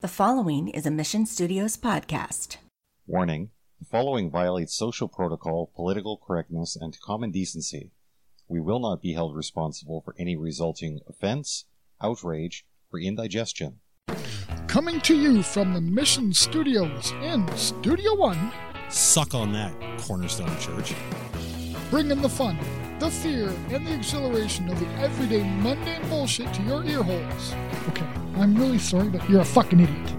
The following is a Mission Studios podcast. Warning the following violates social protocol, political correctness, and common decency. We will not be held responsible for any resulting offense, outrage, or indigestion. Coming to you from the Mission Studios in Studio One, Suck on that, Cornerstone Church. bringing the fun, the fear, and the exhilaration of the everyday mundane bullshit to your ear holes. Okay, I'm really sorry, but you're a fucking idiot.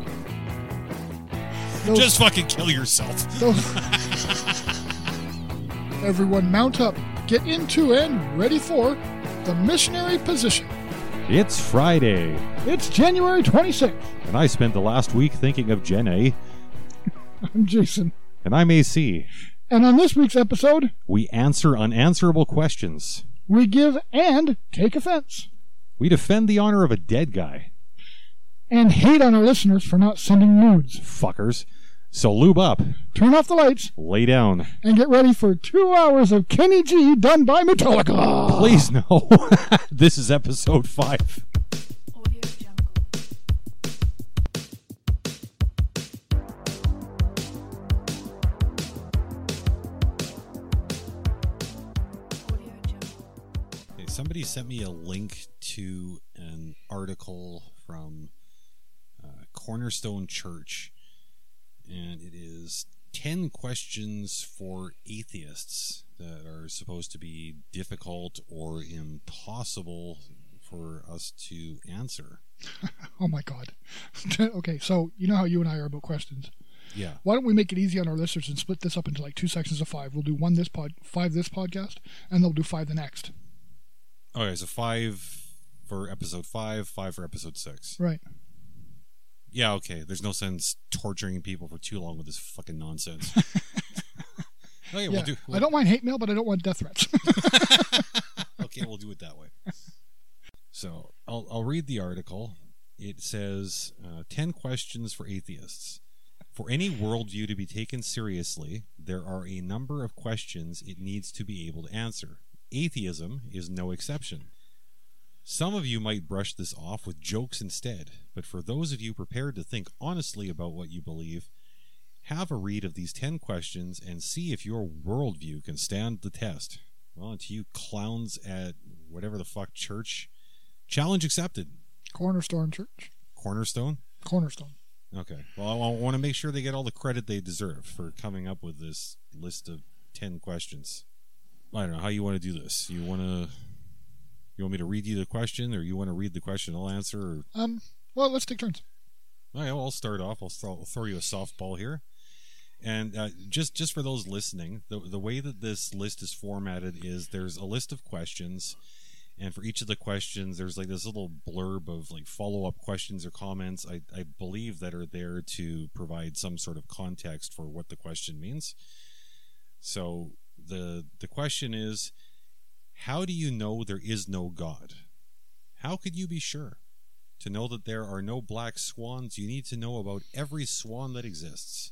Those- Just fucking kill yourself. those- Everyone mount up, get into and ready for the missionary position. It's Friday, It's January 26th. and I spent the last week thinking of Jen A, I'm Jason. and I'm AC. And on this week's episode, We answer unanswerable questions. we give and take offense. We defend the honor of a dead guy. And hate on our listeners for not sending nudes. Fuckers. So lube up, Turn off the lights lay down. and get ready for two hours of Kenny G done by Metallica. Please no. this is episode five. Somebody sent me a link to an article from uh, Cornerstone Church, and it is 10 questions for atheists that are supposed to be difficult or impossible for us to answer. Oh my god. okay, so you know how you and I are about questions. Yeah. Why don't we make it easy on our listeners and split this up into like two sections of five? We'll do one this pod, five this podcast, and they'll do five the next. Okay, so five for episode five, five for episode six. Right. Yeah, okay. There's no sense torturing people for too long with this fucking nonsense. okay, Yeah. we'll do. I don't mind hate mail, but I don't want death threats. okay, we'll do it that way. So I'll I'll read the article. It says uh, ten questions for atheists. For any worldview to be taken seriously, there are a number of questions it needs to be able to answer. Atheism is no exception. Some of you might brush this off with jokes instead, but for those of you prepared to think honestly about what you believe, have a read of these 10 questions and see if your worldview can stand the test. Well, to you clowns at whatever the fuck church, challenge accepted. Cornerstone Church. Cornerstone? Cornerstone. Okay. Well, I want to make sure they get all the credit they deserve for coming up with this list of 10 questions. I don't know how you want to do this. You want to you want me to read you the question or you want to read the question I'll answer or Um. Well, let's take turns. All right, well, I'll start off. I'll throw, I'll throw you a softball here, and uh, just just for those listening, the the way that this list is formatted is there's a list of questions, and for each of the questions, there's like this little blurb of like follow up questions or comments. I I believe that are there to provide some sort of context for what the question means. So the the question is, how do you know there is no God? How could you be sure? To know that there are no black swans, you need to know about every swan that exists.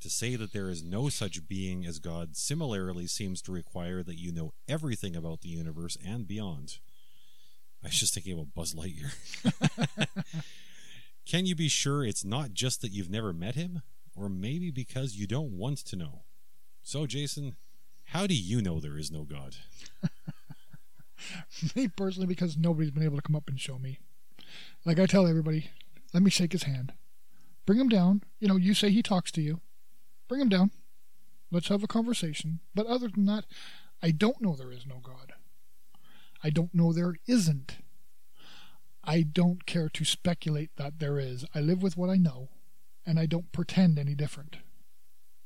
To say that there is no such being as God similarly seems to require that you know everything about the universe and beyond. I was just thinking about Buzz Lightyear. Can you be sure it's not just that you've never met him? Or maybe because you don't want to know? So, Jason, how do you know there is no God? Me personally, because nobody's been able to come up and show me. Like I tell everybody, let me shake his hand. Bring him down. You know, you say he talks to you. Bring him down. Let's have a conversation. But other than that, I don't know there is no God. I don't know there isn't. I don't care to speculate that there is. I live with what I know, and I don't pretend any different.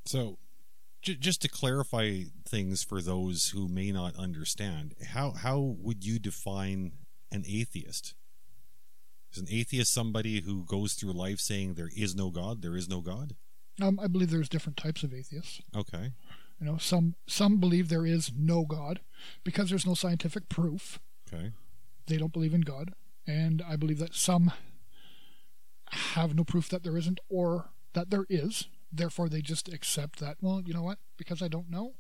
So, j- just to clarify things for those who may not understand, how how would you define an atheist? Is an atheist somebody who goes through life saying there is no God, there is no God? Um, I believe there's different types of atheists. Okay. You know, some some believe there is no God because there's no scientific proof. Okay. They don't believe in God, and I believe that some have no proof that there isn't or that there is. Therefore, they just accept that. Well, you know what? Because I don't know,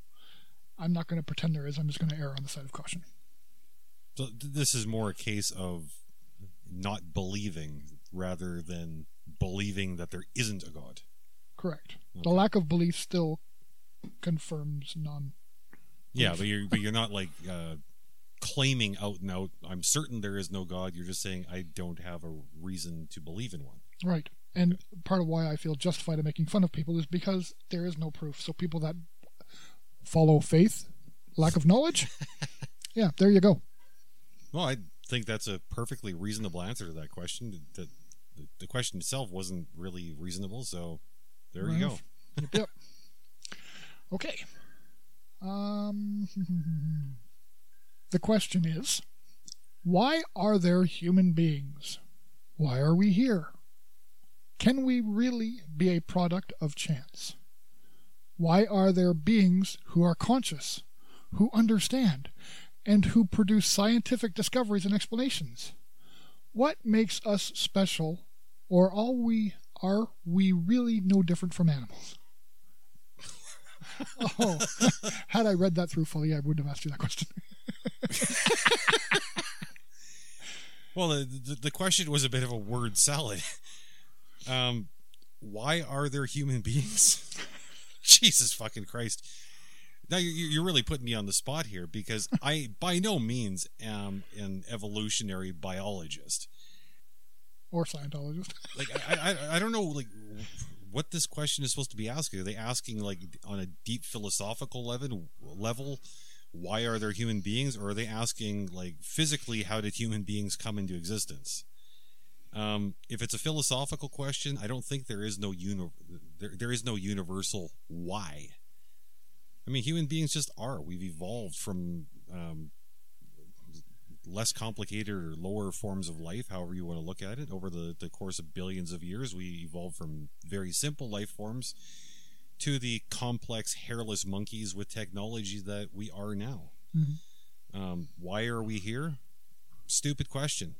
I'm not going to pretend there is. I'm just going to err on the side of caution. So th- this is more a case of not believing rather than believing that there isn't a God. Correct. The lack of belief still confirms non. Yeah, but you're but you're not like uh, claiming out and out. I'm certain there is no God. You're just saying I don't have a reason to believe in one. Right. And part of why I feel justified in making fun of people is because there is no proof. So people that follow faith, lack of knowledge, yeah, there you go. Well, I think that's a perfectly reasonable answer to that question. The, the, the question itself wasn't really reasonable, so there you go. Yep, yep. Okay. Um, the question is why are there human beings? Why are we here? Can we really be a product of chance? Why are there beings who are conscious, who understand, and who produce scientific discoveries and explanations? What makes us special, or are we are we really no different from animals? oh, had I read that through fully, I wouldn't have asked you that question. Well, the, the the question was a bit of a word salad. Um, why are there human beings? Jesus fucking Christ! Now you you're really putting me on the spot here because I by no means am an evolutionary biologist. or Scientologist. Like I, I I don't know like what this question is supposed to be asking. Are they asking like on a deep philosophical level level? Why are there human beings, or are they asking like physically how did human beings come into existence? Um, if it's a philosophical question, I don't think there is no uni- there, there is no universal why. I mean, human beings just are. We've evolved from um, less complicated or lower forms of life, however you want to look at it. Over the, the course of billions of years, we evolved from very simple life forms to the complex hairless monkeys with technology that we are now. Um, why are we here? Stupid question.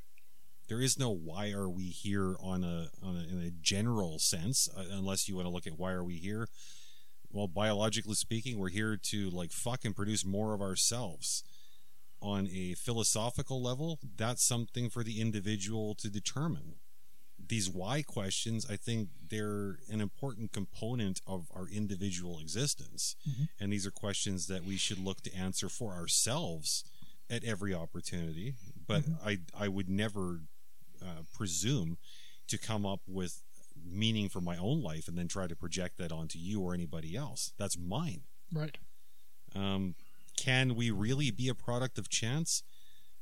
There is no why are we here on a, on a in a general sense, uh, unless you want to look at why are we here. Well, biologically speaking, we're here to like fucking produce more of ourselves on a philosophical level, that's something for the individual to determine. These why questions, I think they're an important component of our individual existence. And these are questions that we should look to answer for ourselves at every opportunity. But I, I would never uh, presume to come up with meaning for my own life and then try to project that onto you or anybody else. That's mine. Right. Um, can we really be a product of chance?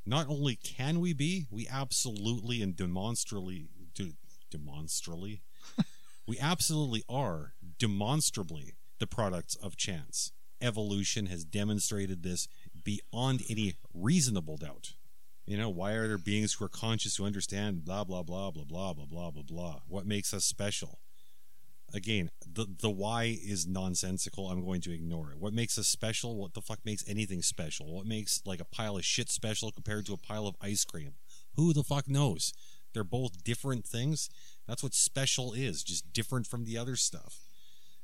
Not only can we be, we absolutely and demonstrably, de- demonstrably, we absolutely are demonstrably the products of chance. Evolution has demonstrated this beyond any reasonable doubt. You know, why are there beings who are conscious who understand blah blah blah blah blah blah blah blah blah? What makes us special? Again, the the why is nonsensical. I'm going to ignore it. What makes us special? What the fuck makes anything special? What makes like a pile of shit special compared to a pile of ice cream? Who the fuck knows? They're both different things. That's what special is, just different from the other stuff.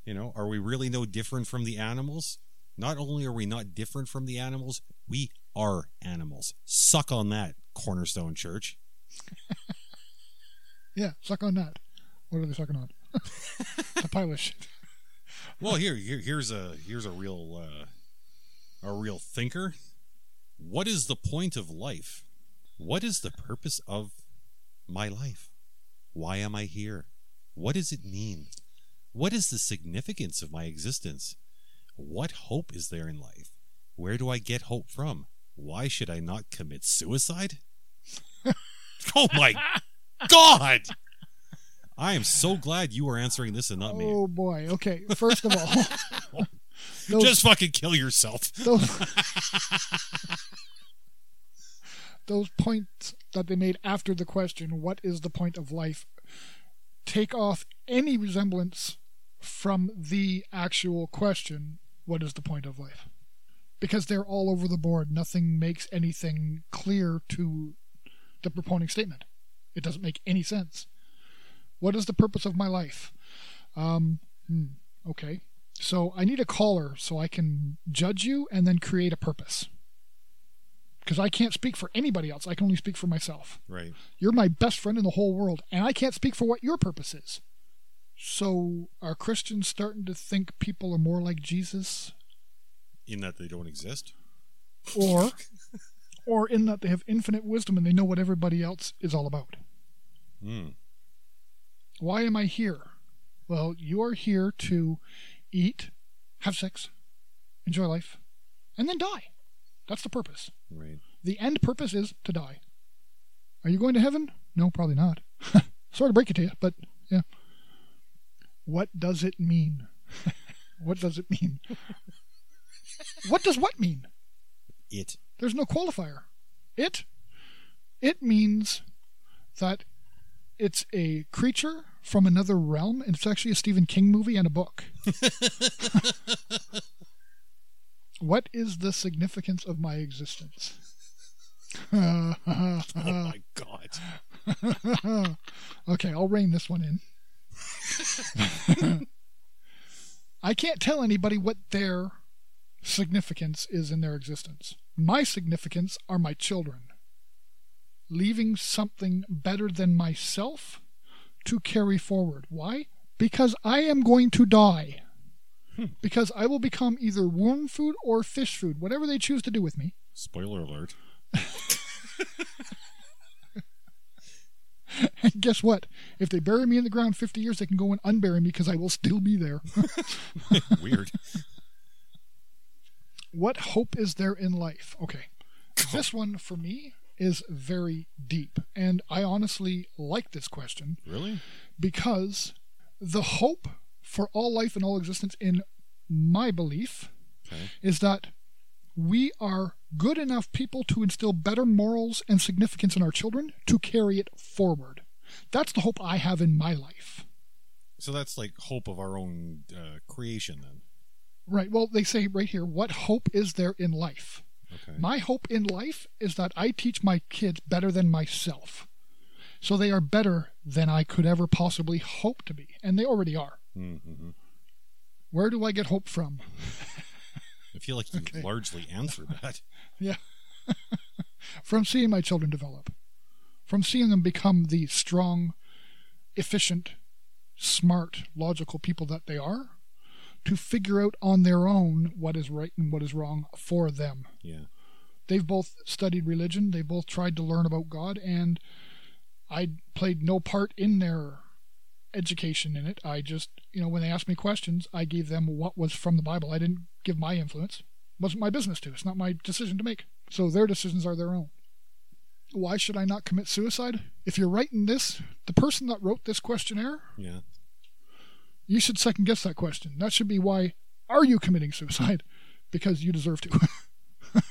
You know, are we really no different from the animals? Not only are we not different from the animals, we are animals. Suck on that, Cornerstone Church. Yeah, suck on that. What are they sucking on? a pile of shit. Well, here, here here's a here's a real uh, a real thinker. What is the point of life? What is the purpose of my life? Why am I here? What does it mean? What is the significance of my existence? What hope is there in life? Where do I get hope from? Why should I not commit suicide? oh my god! I am so glad you are answering this and not me. Oh boy. Okay. First of all, those, Just fucking kill yourself. those, those points that they made after the question, "What is the point of life?" take off any resemblance from the actual question, "What is the point of life?" Because they're all over the board. Nothing makes anything clear to the proponing statement. It doesn't make any sense. What is the purpose of my life? Um, hmm, okay. So I need a caller so I can judge you and then create a purpose. because I can't speak for anybody else. I can only speak for myself. Right. You're my best friend in the whole world, and I can't speak for what your purpose is. So, are Christians starting to think people are more like Jesus, In that they don't exist. or, or in that they have infinite wisdom and they know what everybody else is all about? Hmm. Why am I here? Well, you are here to eat, have sex, enjoy life, and then die. That's the purpose. Right. The end purpose is to die. Are you going to heaven? No, probably not. Sorry to break it to you, but yeah. What does it mean? what does it mean? What does what mean? It. There's no qualifier. It it means that it's a creature from another realm and it's actually a Stephen King movie and a book. what is the significance of my existence? Oh my god. okay, I'll rein this one in. I can't tell anybody what their significance is in their existence. My significance are my children. Leaving something better than myself to carry forward. Why? Because I am going to die. Because I will become either worm food or fish food, whatever they choose to do with me. Spoiler alert. And guess what? If they bury me in the ground 50 years, they can go and unbury me because I will still be there. Weird. What hope is there in life? Okay. This one for me is very deep. And I honestly like this question Really? because the hope for all life and all existence, in my belief, Okay. is that we are good enough people to instill better morals and significance in our children to carry it forward. That's the hope I have in my life. So that's like hope of our own uh, creation then. Right. Well, they say right here, what hope is there in life? Okay. My hope in life is that I teach my kids better than myself. So they are better than I could ever possibly hope to be. And they already are. mm-hmm. Where do I get hope from? I feel like you Okay. largely answered that. Yeah. from seeing my children develop, from seeing them become the strong, efficient, smart, logical people that they are, to figure out on their own what is right and what is wrong for them. Yeah. They've both studied religion, they both tried to learn about God, and I played no part in their education in it. I just, you know, when they asked me questions, I gave them what was from the Bible. I didn't give my influence. It wasn't my business to. It's not my decision to make. So their decisions are their own. Why should I not commit suicide? If you're writing this, the person that wrote this questionnaire, Yeah. You should second guess that question. That should be why are you committing suicide? Because you deserve to.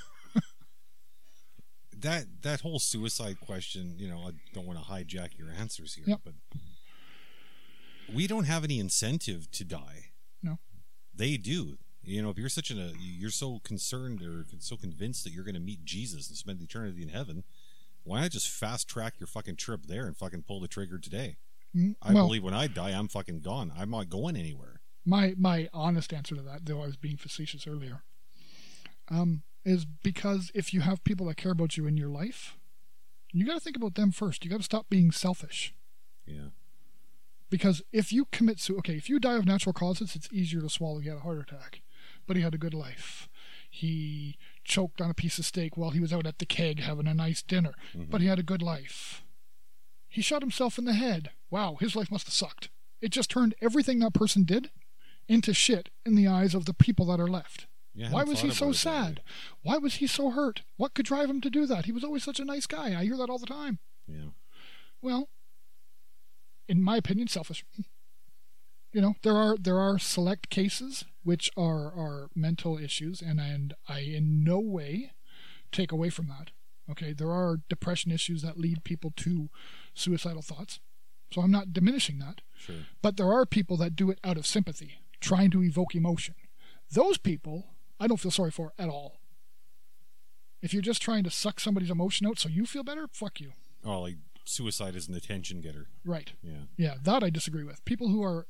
That that whole suicide question, you know, I don't want to hijack your answers here, Yep. but we don't have any incentive to die. No. They do. You know, if you're such a uh, you're so concerned or so convinced that you're going to meet Jesus and spend eternity in heaven, why not just fast track your fucking trip there and fucking pull the trigger today? I well, believe when I die, I'm fucking gone. I'm not going anywhere. my my honest answer to that, though I was being facetious earlier, um, is because if you have people that care about you in your life, you got to think about them first. You got to stop being selfish. Yeah. Because if you commit suicide, okay, if you die of natural causes, it's easier to swallow. He had a heart attack, but he had a good life. He choked on a piece of steak while he was out at the keg having a nice dinner, but he had a good life. He shot himself in the head. Wow, his life must have sucked. It just turned everything that person did into shit in the eyes of the people that are left. Yeah, Why was he so about it that way. sad? Why was he so hurt? What could drive him to do that? He was always such a nice guy. I hear that all the time. Yeah. Well, in my opinion, selfish. You know, there are there are select cases which are are mental issues, and and I in no way take away from that. Okay, there are depression issues that lead people to suicidal thoughts, so I'm not diminishing that. Sure. But there are people that do it out of sympathy, trying to evoke emotion. Those people, I don't feel sorry for at all. If you're just trying to suck somebody's emotion out so you feel better, fuck you. Oh, like suicide is an attention getter. Right. Yeah. Yeah, that I disagree with. People who are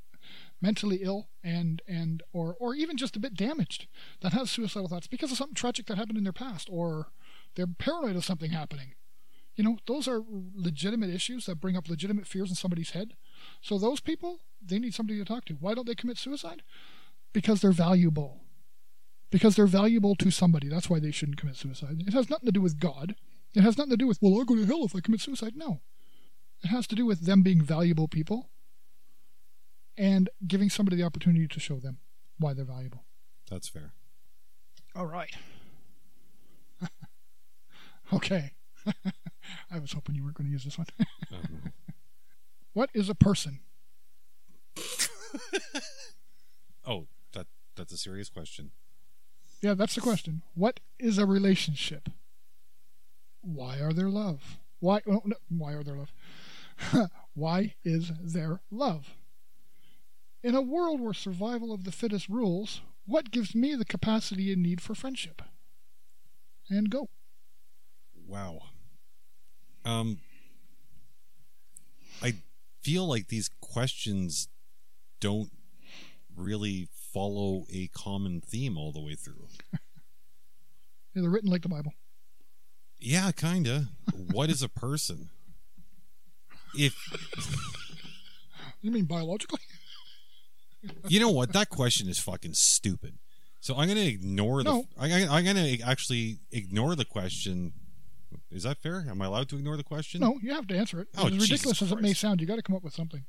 mentally ill and and or or even just a bit damaged that have suicidal thoughts because of something tragic that happened in their past or They're paranoid of something happening. You know, those are legitimate issues that bring up legitimate fears in somebody's head. So those people, they need somebody to talk to. Why don't they commit suicide? Because they're valuable. Because they're valuable to somebody. That's why they shouldn't commit suicide. It has nothing to do with God. It has nothing to do with, well, I'll go to hell if I commit suicide. No. It has to do with them being valuable people and giving somebody the opportunity to show them why they're valuable. That's fair. All right. okay. I was hoping you weren't going to use this one. What is a person? oh, that that's a serious question. Yeah, that's the question. What is a relationship? Why are there love? Why? Oh, no, why are there love? why is there love? In a world where survival of the fittest rules, what gives me the capacity and need for friendship? And go. Wow. Um, I feel like these questions don't really follow a common theme all the way through. Yeah, they're written like the Bible. Yeah, kinda. what is a person? If You mean biologically? you know what, that question is fucking stupid. So I'm gonna ignore the. No. I, I'm gonna actually ignore the question. Is that fair? Am I allowed to ignore the question? No, you have to answer it. Oh, as Jesus ridiculous as it may sound, you got to come up with something.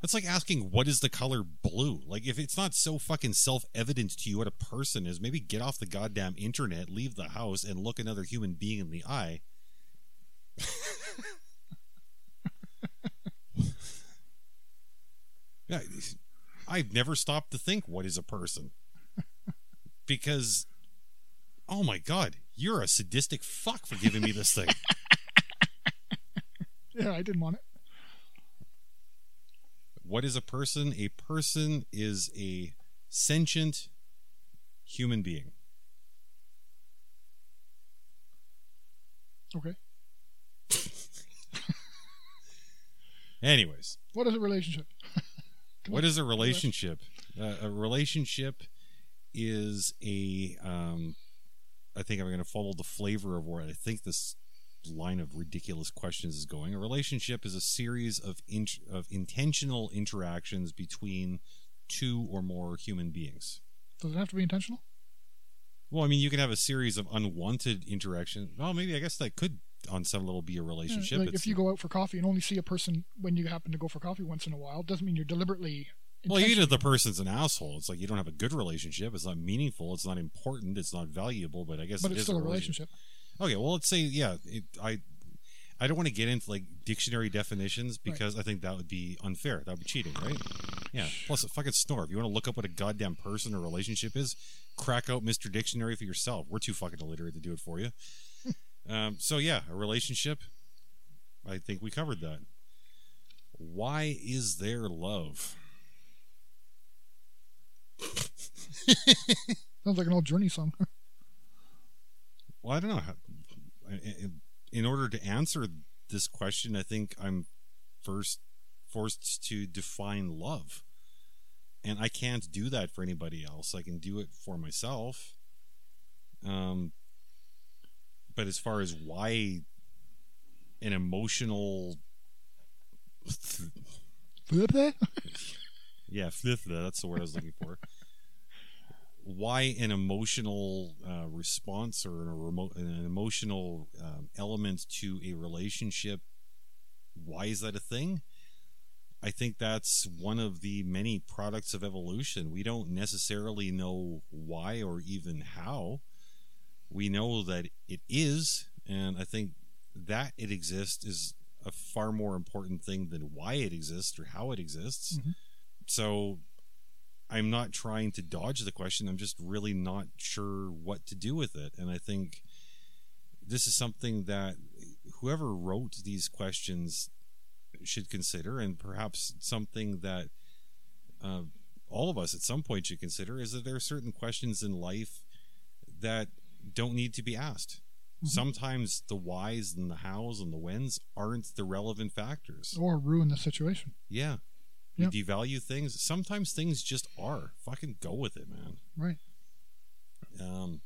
That's like asking what is the color blue? Like if it's not so fucking self-evident to you what a person is, maybe get off the goddamn internet, leave the house and look another human being in the eye. yeah, I've never stopped to think what is a person. Because oh my god, you're a sadistic fuck for giving me this thing. Yeah, I didn't want it. What is a person? A person is a sentient human being. Okay. Anyways, What is a relationship? What is a relationship? Uh, a relationship is a. Um, I think I'm going to follow the flavor of where I think this line of ridiculous questions is going. A relationship is a series of int- of intentional interactions between two or more human beings. Does it have to be intentional? Well, I mean, you can have a series of unwanted interactions. Well, maybe I guess that could, on some level, be a Yeah, relationship. like if you go out for coffee and only see a person when you happen to go for coffee once in a while, doesn't mean you're deliberately. Well, even if the person's an asshole, it's like you don't have a good relationship. It's not meaningful. It's not important. It's not valuable. But I guess but it it's still a relationship. relationship. Okay, well, let's say yeah. It, I I don't want to get into like dictionary definitions because I think that would be unfair. That would be cheating, right? Yeah. Plus, a fucking snore. If you want to look up what a goddamn person or relationship is, crack out Mr. Dictionary for yourself. We're too fucking illiterate to do it for you. um, so yeah, a relationship. I think we covered that. Why is there love? Sounds like an old Journey song. Well, I don't know. In order to answer this question, I think I'm first forced to define love. And I can't do that for anybody else. I can do it for myself. Um, but as far as why an emotional. Yeah, fifth, that's the word I was looking for. Why an emotional uh, response or a remote, an emotional um, element to a relationship? Why is that a thing? I think that's one of the many products of evolution. We don't necessarily know why or even how. We know that it is, and I think that it exists is a far more important thing than why it exists or how it exists. Mhm. So I'm not trying to dodge the question. I'm just really not sure what to do with it. And I think this is something that whoever wrote these questions should consider, and perhaps something that uh, all of us at some point should consider is that there are certain questions in life that don't need to be asked. Sometimes the whys and the hows and the whens aren't the relevant factors. or ruin the situation. Yeah. We Yeah. devalue things. Sometimes things just are. Fucking go with it, man. Right. Um,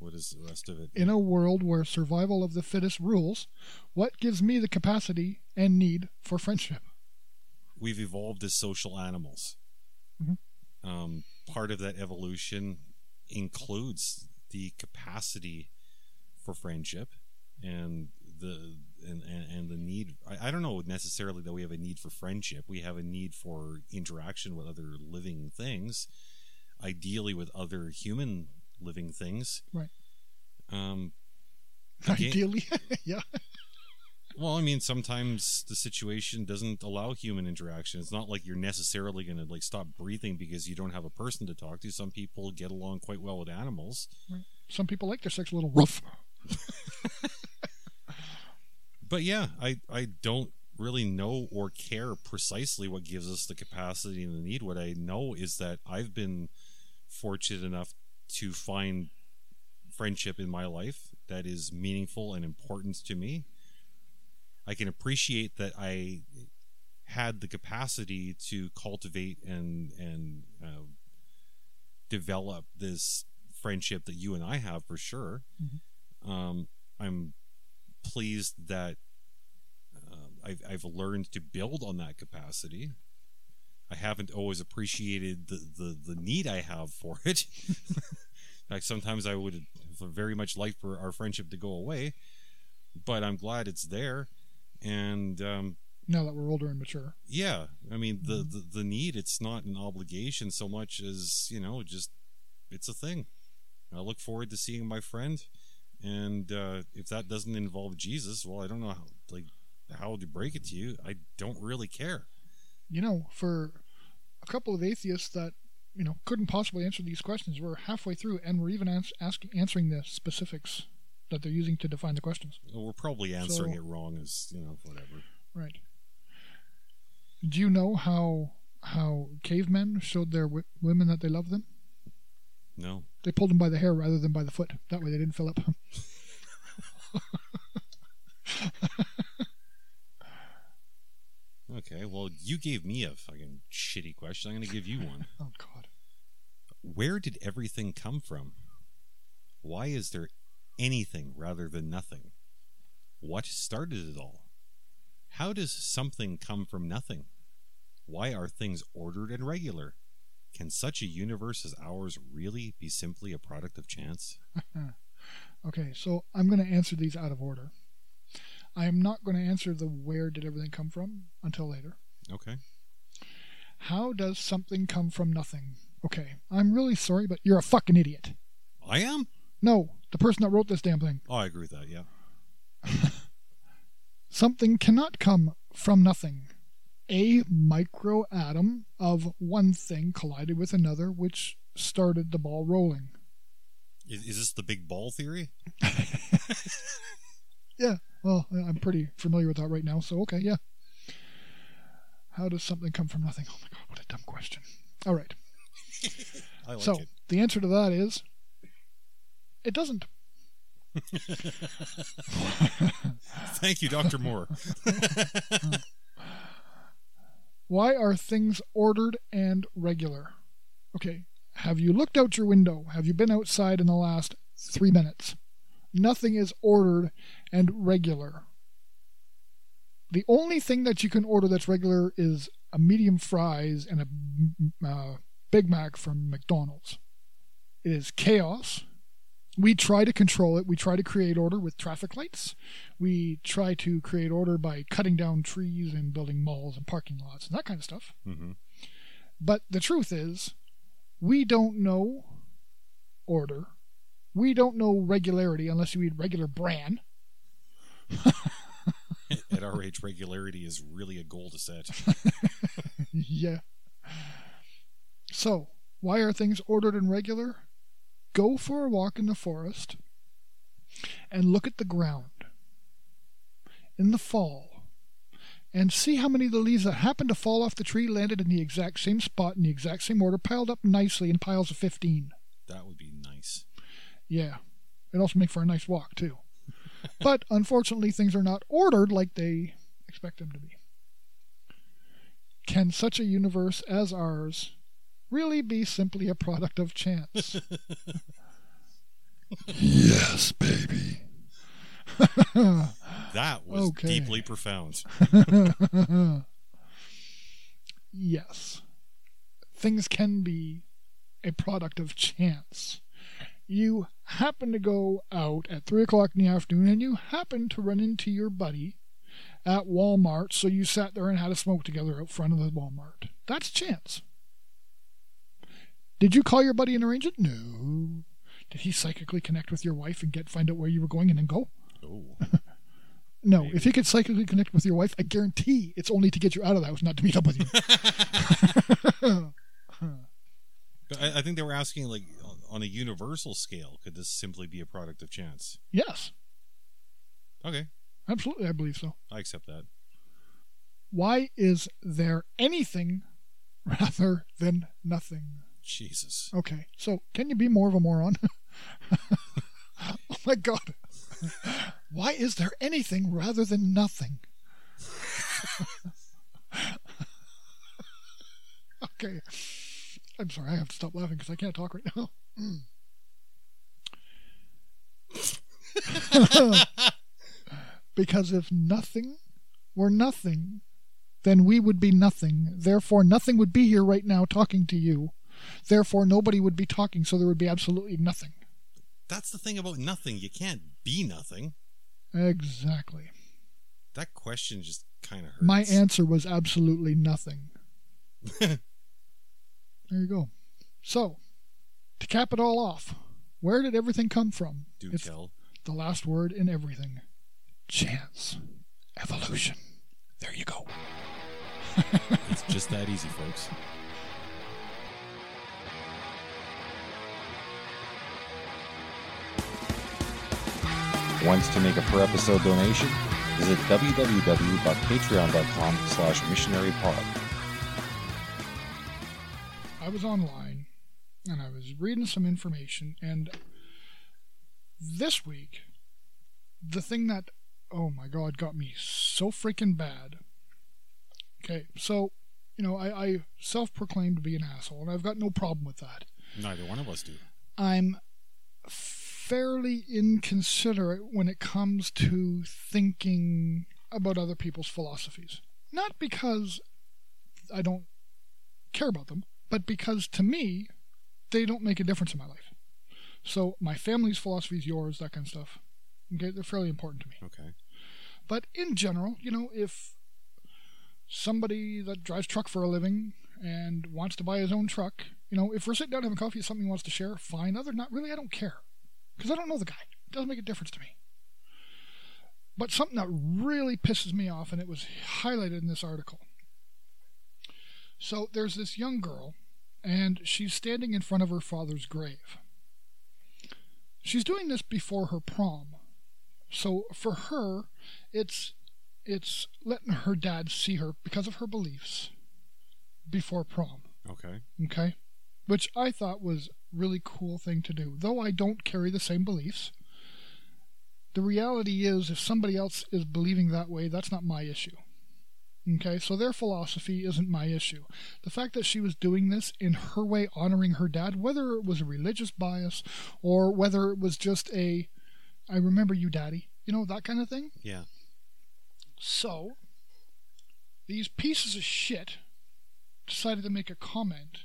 What is the rest of it? In a world where survival of the fittest rules, what gives me the capacity and need for friendship? We've evolved as social animals. Mhm. Um, part of that evolution includes the capacity for friendship and the and, and, and the need I, I don't know necessarily that we have a need for friendship we have a need for interaction with other living things ideally with other human living things Right. um Again- Ideally, yeah. well i mean sometimes the situation doesn't allow human interaction it's not like you're necessarily going to like stop breathing because you don't have a person to talk to some people get along quite well with animals Some people like their sex a little rough. but yeah, I I don't really know or care precisely what gives us the capacity and the need. What I know is that I've been fortunate enough to find friendship in my life that is meaningful and important to me. I can appreciate that I had the capacity to cultivate and and uh, develop this friendship that you and I have for sure. Um, I'm pleased that um, I've, I've learned to build on that capacity. I haven't always appreciated the, the, the need I have for it. In fact, sometimes I would very much like for our friendship to go away, but I'm glad it's there. And um, Now that we're older and mature, yeah, I mean the, the the need. It's not an obligation so much as you know, just it's a thing. I look forward to seeing my friend, and uh, if that doesn't involve Jesus, well, I don't know how like how to break it to you. I don't really care. you know, for a couple of atheists that you know couldn't possibly answer these questions, we're halfway through, and we're even ans- asking answering the specifics that they're using to define the questions. We're probably answering So- it wrong, as you know, whatever. Right. Do you know how how cavemen showed their w- women that they loved them? No, They pulled him by the hair rather than by the foot. That way they didn't fill up. okay. Well, you gave me a fucking shitty question. I'm going to give you one. oh God. Where did everything come from? Why is there anything rather than nothing? What started it all? How does something come from nothing? Why are things ordered and regular? Can such a universe as ours really be simply a product of chance? Okay, so I'm going to answer these out of order. I am not going to answer the where did everything come from until later. Okay. How does something come from nothing? Okay, I'm really sorry, but you're a fucking idiot. I am? No, the person that wrote this damn thing. Oh, I agree with that, yeah. Something cannot come from nothing. A microatom of one thing collided with another, which started the ball rolling. Is, is this the big ball theory? Yeah, well, I'm pretty familiar with that right now, so okay, yeah. How does something come from nothing? Oh my god, what a dumb question. All right. I like so, it. the answer to that is it doesn't. Thank you, Dr. Moore. Why are things ordered and regular? Okay, have you looked out your window? Have you been outside in the last three minutes? Nothing is ordered and regular. The only thing that you can order that's regular is a medium fries and a uh, Big Mac from McDonald's. It is chaos. We try to control it. We try to create order with traffic lights. We try to create order by cutting down trees and building malls and parking lots and that kind of stuff. hmm But the truth is, we don't know order. We don't know regularity unless you eat regular bran. At our age, regularity is really a goal to set. yeah. So, why are things ordered and regular? Go for a walk in the forest and look at the ground in the fall and see how many of the leaves that happened to fall off the tree landed in the exact same spot in the exact same order, piled up nicely in piles of 15. That would be nice. Yeah. It'd also make for a nice walk too. but unfortunately things are not ordered like they expect them to be. Can such a universe as ours really be simply a product of chance? yes, baby. That was Okay. deeply profound. yes. Things can be a product of chance. You happen to go out at 3 o'clock in the afternoon and you happen to run into your buddy at Walmart, so you sat there and had a smoke together out front of the Walmart. That's chance. Did you call your buddy and arrange it? No. Did he psychically connect with your wife and get find out where you were going and then go? Oh, No. Maybe. If he could psychically connect with your wife, I guarantee it's only to get you out of the house, not to meet up with you. I, I think they were asking like on- on a universal scale, could this simply be a product of chance? yes, Okay, absolutely, I believe so. I accept that. Why is there anything rather than nothing? Jesus. Okay, so can you be more of a moron? oh my god. Why is there anything rather than nothing? okay. I'm sorry, I have to stop laughing because I can't talk right now. because if nothing were nothing, then we would be nothing. Therefore, nothing would be here right now talking to you. Therefore, nobody would be talking, so there would be absolutely nothing. That's the thing about nothing. You can't be nothing. Exactly. That question just kind of hurts. My answer was absolutely nothing. there you go. So, to cap it all off, where did everything come from? Do it's tell. the last word in everything chance. Evolution. There you go. It's just that easy, folks. Wants to make a per episode donation? Visit www.patreon.com slash missionarypod. I was online and I was reading some information, and this week, the thing that, oh my god, got me so freaking bad. Okay, so, you know, I, I self proclaim to be an asshole, and I've got no problem with that. Neither one of us do. I'm fairly inconsiderate when it comes to thinking about other people's philosophies. Not because I don't care about them, but because to me, they don't make a difference in my life. So my family's philosophy is yours, that kind of stuff. Okay, they're fairly important to me. Okay. But in general, you know, if somebody that drives truck for a living and wants to buy his own truck, you know, if we're sitting down having coffee, something he wants to share, fine. Other than that, really, I don't care. Because I don't know the guy. It doesn't make a difference to me. But something that really pisses me off, and it was highlighted in this article. So there's this young girl, and she's standing in front of her father's grave. She's doing this before her prom. So for her, it's it's letting her dad see her because of her beliefs before prom. Okay. Okay, which I thought was really cool thing to do. Though I don't carry the same beliefs, the reality is if somebody else is believing that way, that's not my issue. Okay, so their philosophy isn't my issue. The fact that she was doing this in her way, honoring her dad, whether it was a religious bias or whether it was just a, I remember you, daddy, you know, that kind of thing. Yeah. So, these pieces of shit decided to make a comment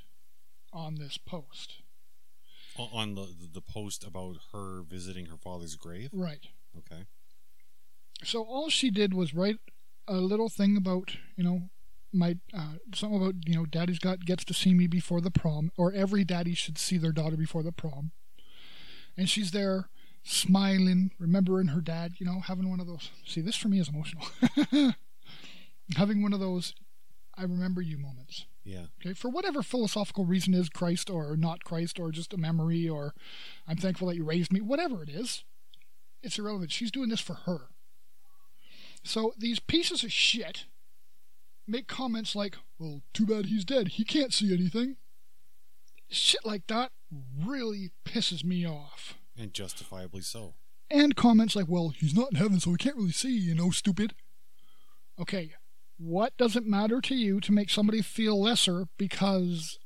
on this post. On the the post about her visiting her father's grave. Right. Okay. So all she did was write a little thing about, you know, my uh, something about, you know, daddy's got gets to see me before the prom, or every daddy should see their daughter before the prom. And she's there smiling, remembering her dad, you know, having one of those. See, this for me is emotional. having one of those I remember you moments. Yeah. Okay, for whatever philosophical reason is Christ or not Christ or just a memory or I'm thankful that you raised me, whatever it is, it's irrelevant. She's doing this for her. So these pieces of shit make comments like, well, too bad he's dead. He can't see anything. Shit like that really pisses me off. And justifiably so. And comments like, well, he's not in heaven, so he can't really see, you know, stupid. Okay, what does it matter to you to make somebody feel lesser because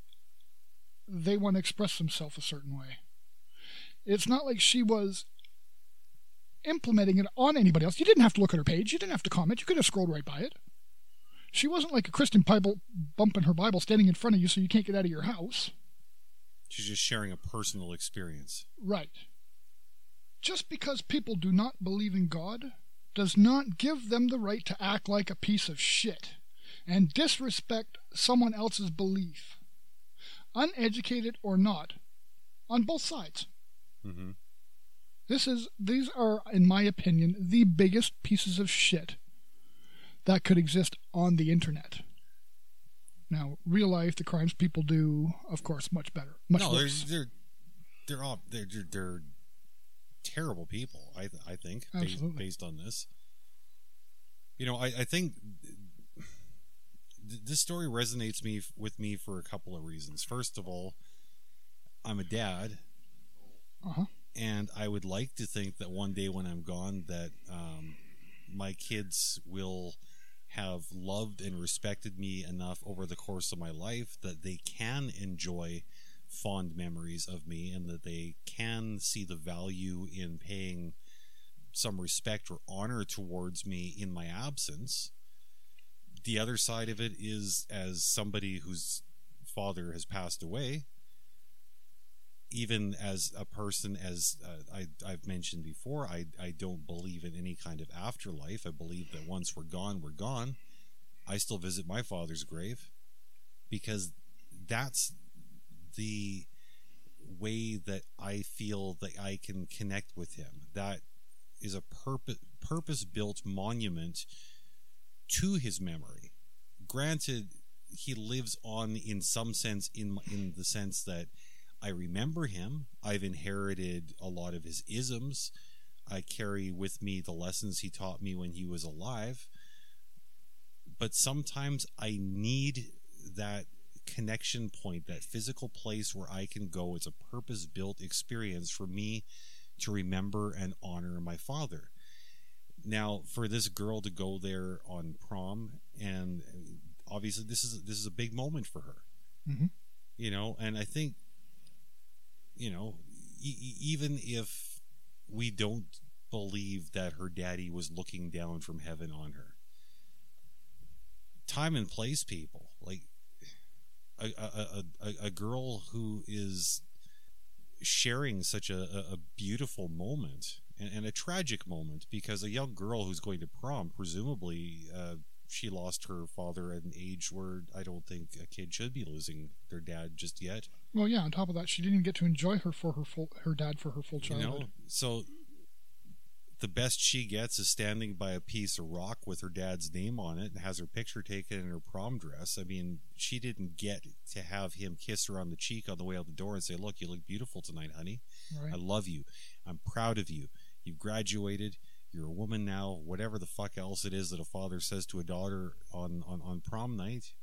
they want to express themselves a certain way? It's not like she was implementing it on anybody else. You didn't have to look at her page. You didn't have to comment. You could have scrolled right by it. She wasn't like a Christian Bible bumping her Bible standing in front of you so you can't get out of your house. She's just sharing a personal experience. Right. Just because people do not believe in God does not give them the right to act like a piece of shit and disrespect someone else's belief, uneducated or not, on both sides. Mm-hmm. This is these are, in my opinion, the biggest pieces of shit that could exist on the internet. Now, real life, the crimes people do, of course, much better, much no, worse. they're they're all they're they're, they're terrible people. I th- I think based, based on this. You know, I I think th- this story resonates me with me for a couple of reasons. First of all, I'm a dad, Uh-huh. and I would like to think that one day when I'm gone, that um, my kids will have loved and respected me enough over the course of my life that they can enjoy fond memories of me and that they can see the value in paying some respect or honor towards me in my absence. The other side of it is as somebody whose father has passed away, even as a person as uh, I, I've mentioned before, I, I don't believe in any kind of afterlife. I believe that once we're gone, we're gone. I still visit my father's grave because that's the way that I feel that I can connect with him. That is a purpose purpose built monument to his memory. Granted, he lives on in some sense in in the sense that I remember him. I've inherited a lot of his isms. I carry with me the lessons he taught me when he was alive. But sometimes I need that connection point, that physical place where I can go. It's a purpose built experience for me to remember and honor my father. Now, for this girl to go there on prom, and obviously this is this is a big moment for her, Mhm. you know. And I think, you know, e- even if we don't believe that her daddy was looking down from heaven on her, time and place, people like a a, a, a girl who is sharing such a, a, beautiful moment and, and a tragic moment because a young girl who's going to prom, presumably, uh, she lost her father at an age where I don't think a kid should be losing their dad just yet. Well, yeah. On top of that, she didn't even get to enjoy her for her full her dad for her full You childhood. know, so the best she gets is standing by a piece of rock with her dad's name on it and has her picture taken in her prom dress. I mean, she didn't get to have him kiss her on the cheek on the way out the door and say, "Look, you look beautiful tonight, honey. Right. I love you. I'm proud of you. You've graduated. You're a woman now. Whatever the fuck else it is that a father says to a daughter on on, on prom night."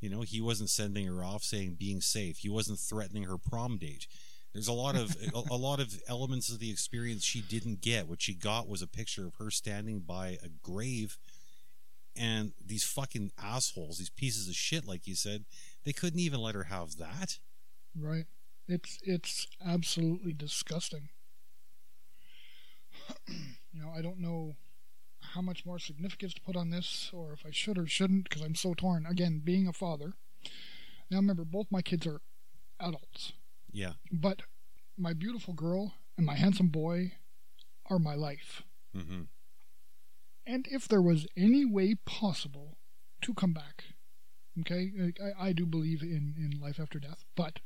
You know, he wasn't sending her off saying being safe. He wasn't threatening her prom date. There's a lot of a, a lot of elements of the experience she didn't get. What she got was a picture of her standing by a grave, and these fucking assholes, these pieces of shit, like you said, they couldn't even let her have that. Right. It's it's absolutely disgusting. you know, I don't know how much more significance to put on this, or if I should or shouldn't, because I'm so torn. Again, being a father. Now remember, both my kids are adults, Yeah. but my beautiful girl and my handsome boy are my life. Mm-hmm. And if there was any way possible to come back, okay, I, I do believe in, in life after death, but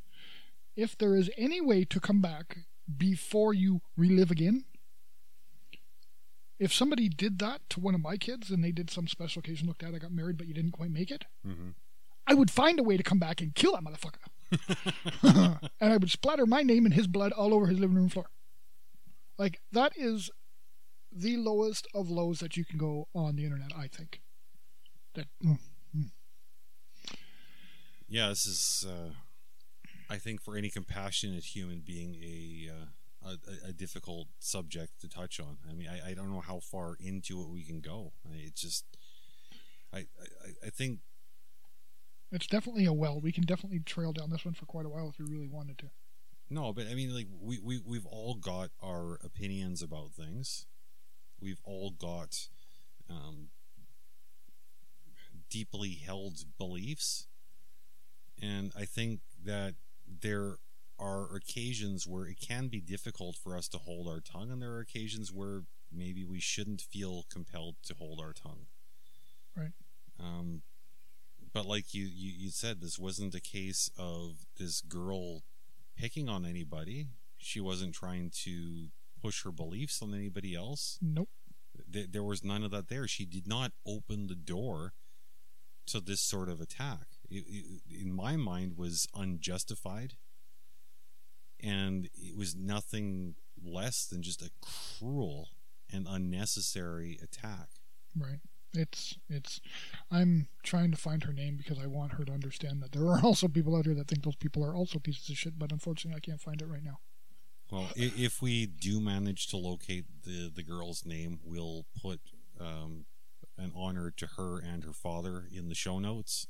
if there is any way to come back before you relive again, if somebody did that to one of my kids and they did some special occasion, look, at, I got married, but you didn't quite make it, Mm-hmm. I would find a way to come back and kill that motherfucker. and I would splatter my name and his blood all over his living room floor. Like, that is the lowest of lows that you can go on the internet, I think. That mm, Yeah, this is, uh, I think, for any compassionate human being, a, uh, a a difficult subject to touch on. I mean, I, I don't know how far into it we can go. I- It's just, I, I, I think it's definitely a well. We can definitely trail down this one for quite a while if we really wanted to. No, but I mean, like we we we've all got our opinions about things. We've all got um, deeply held beliefs, and I think that there are occasions where it can be difficult for us to hold our tongue, and there are occasions where maybe we shouldn't feel compelled to hold our tongue. Right. Um, but like you, you, you said, this wasn't a case of this girl picking on anybody. She wasn't trying to push her beliefs on anybody else. Nope. Th- there was none of that there. She did not open the door to this sort of attack. It, it, in my mind, was unjustified, and it was nothing less than just a cruel and unnecessary attack. Right. It's it's. I'm trying to find her name because I want her to understand that there are also people out here that think those people are also pieces of shit. But unfortunately, I can't find it right now. Well, if we do manage to locate the the girl's name, we'll put um, an honor to her and her father in the show notes,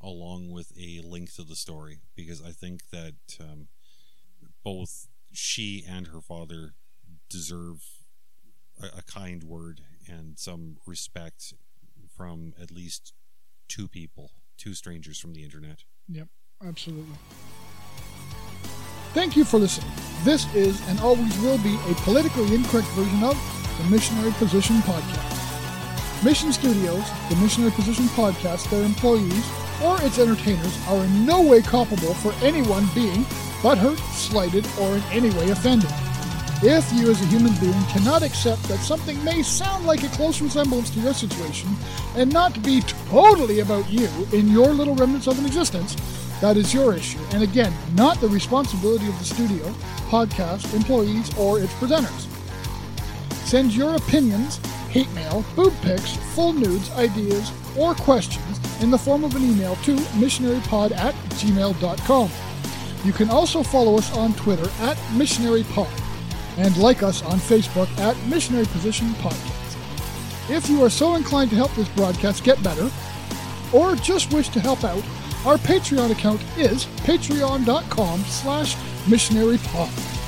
along with a link to the story, because I think that um, both she and her father deserve a, a kind word and some respect from at least two people, two strangers from the internet. Yep, absolutely. Thank you for listening. This is and always will be a politically incorrect version of the Missionary Position Podcast. Mission Studios, the Missionary Position Podcast, their employees, or its entertainers are in no way culpable for anyone being butthurt, slighted, or in any way offended. If you as a human being cannot accept that something may sound like a close resemblance to your situation and not be totally about you in your little remnants of an existence, that is your issue. And again, not the responsibility of the studio, podcast, employees, or its presenters. Send your opinions, hate mail, boob pics, full nudes, ideas, or questions in the form of an email to missionarypod at gmail.com. You can also follow us on Twitter at missionarypod and like us on Facebook at Missionary Position Podcast. If you are so inclined to help this broadcast get better, or just wish to help out, our Patreon account is patreon.com slash missionarypod.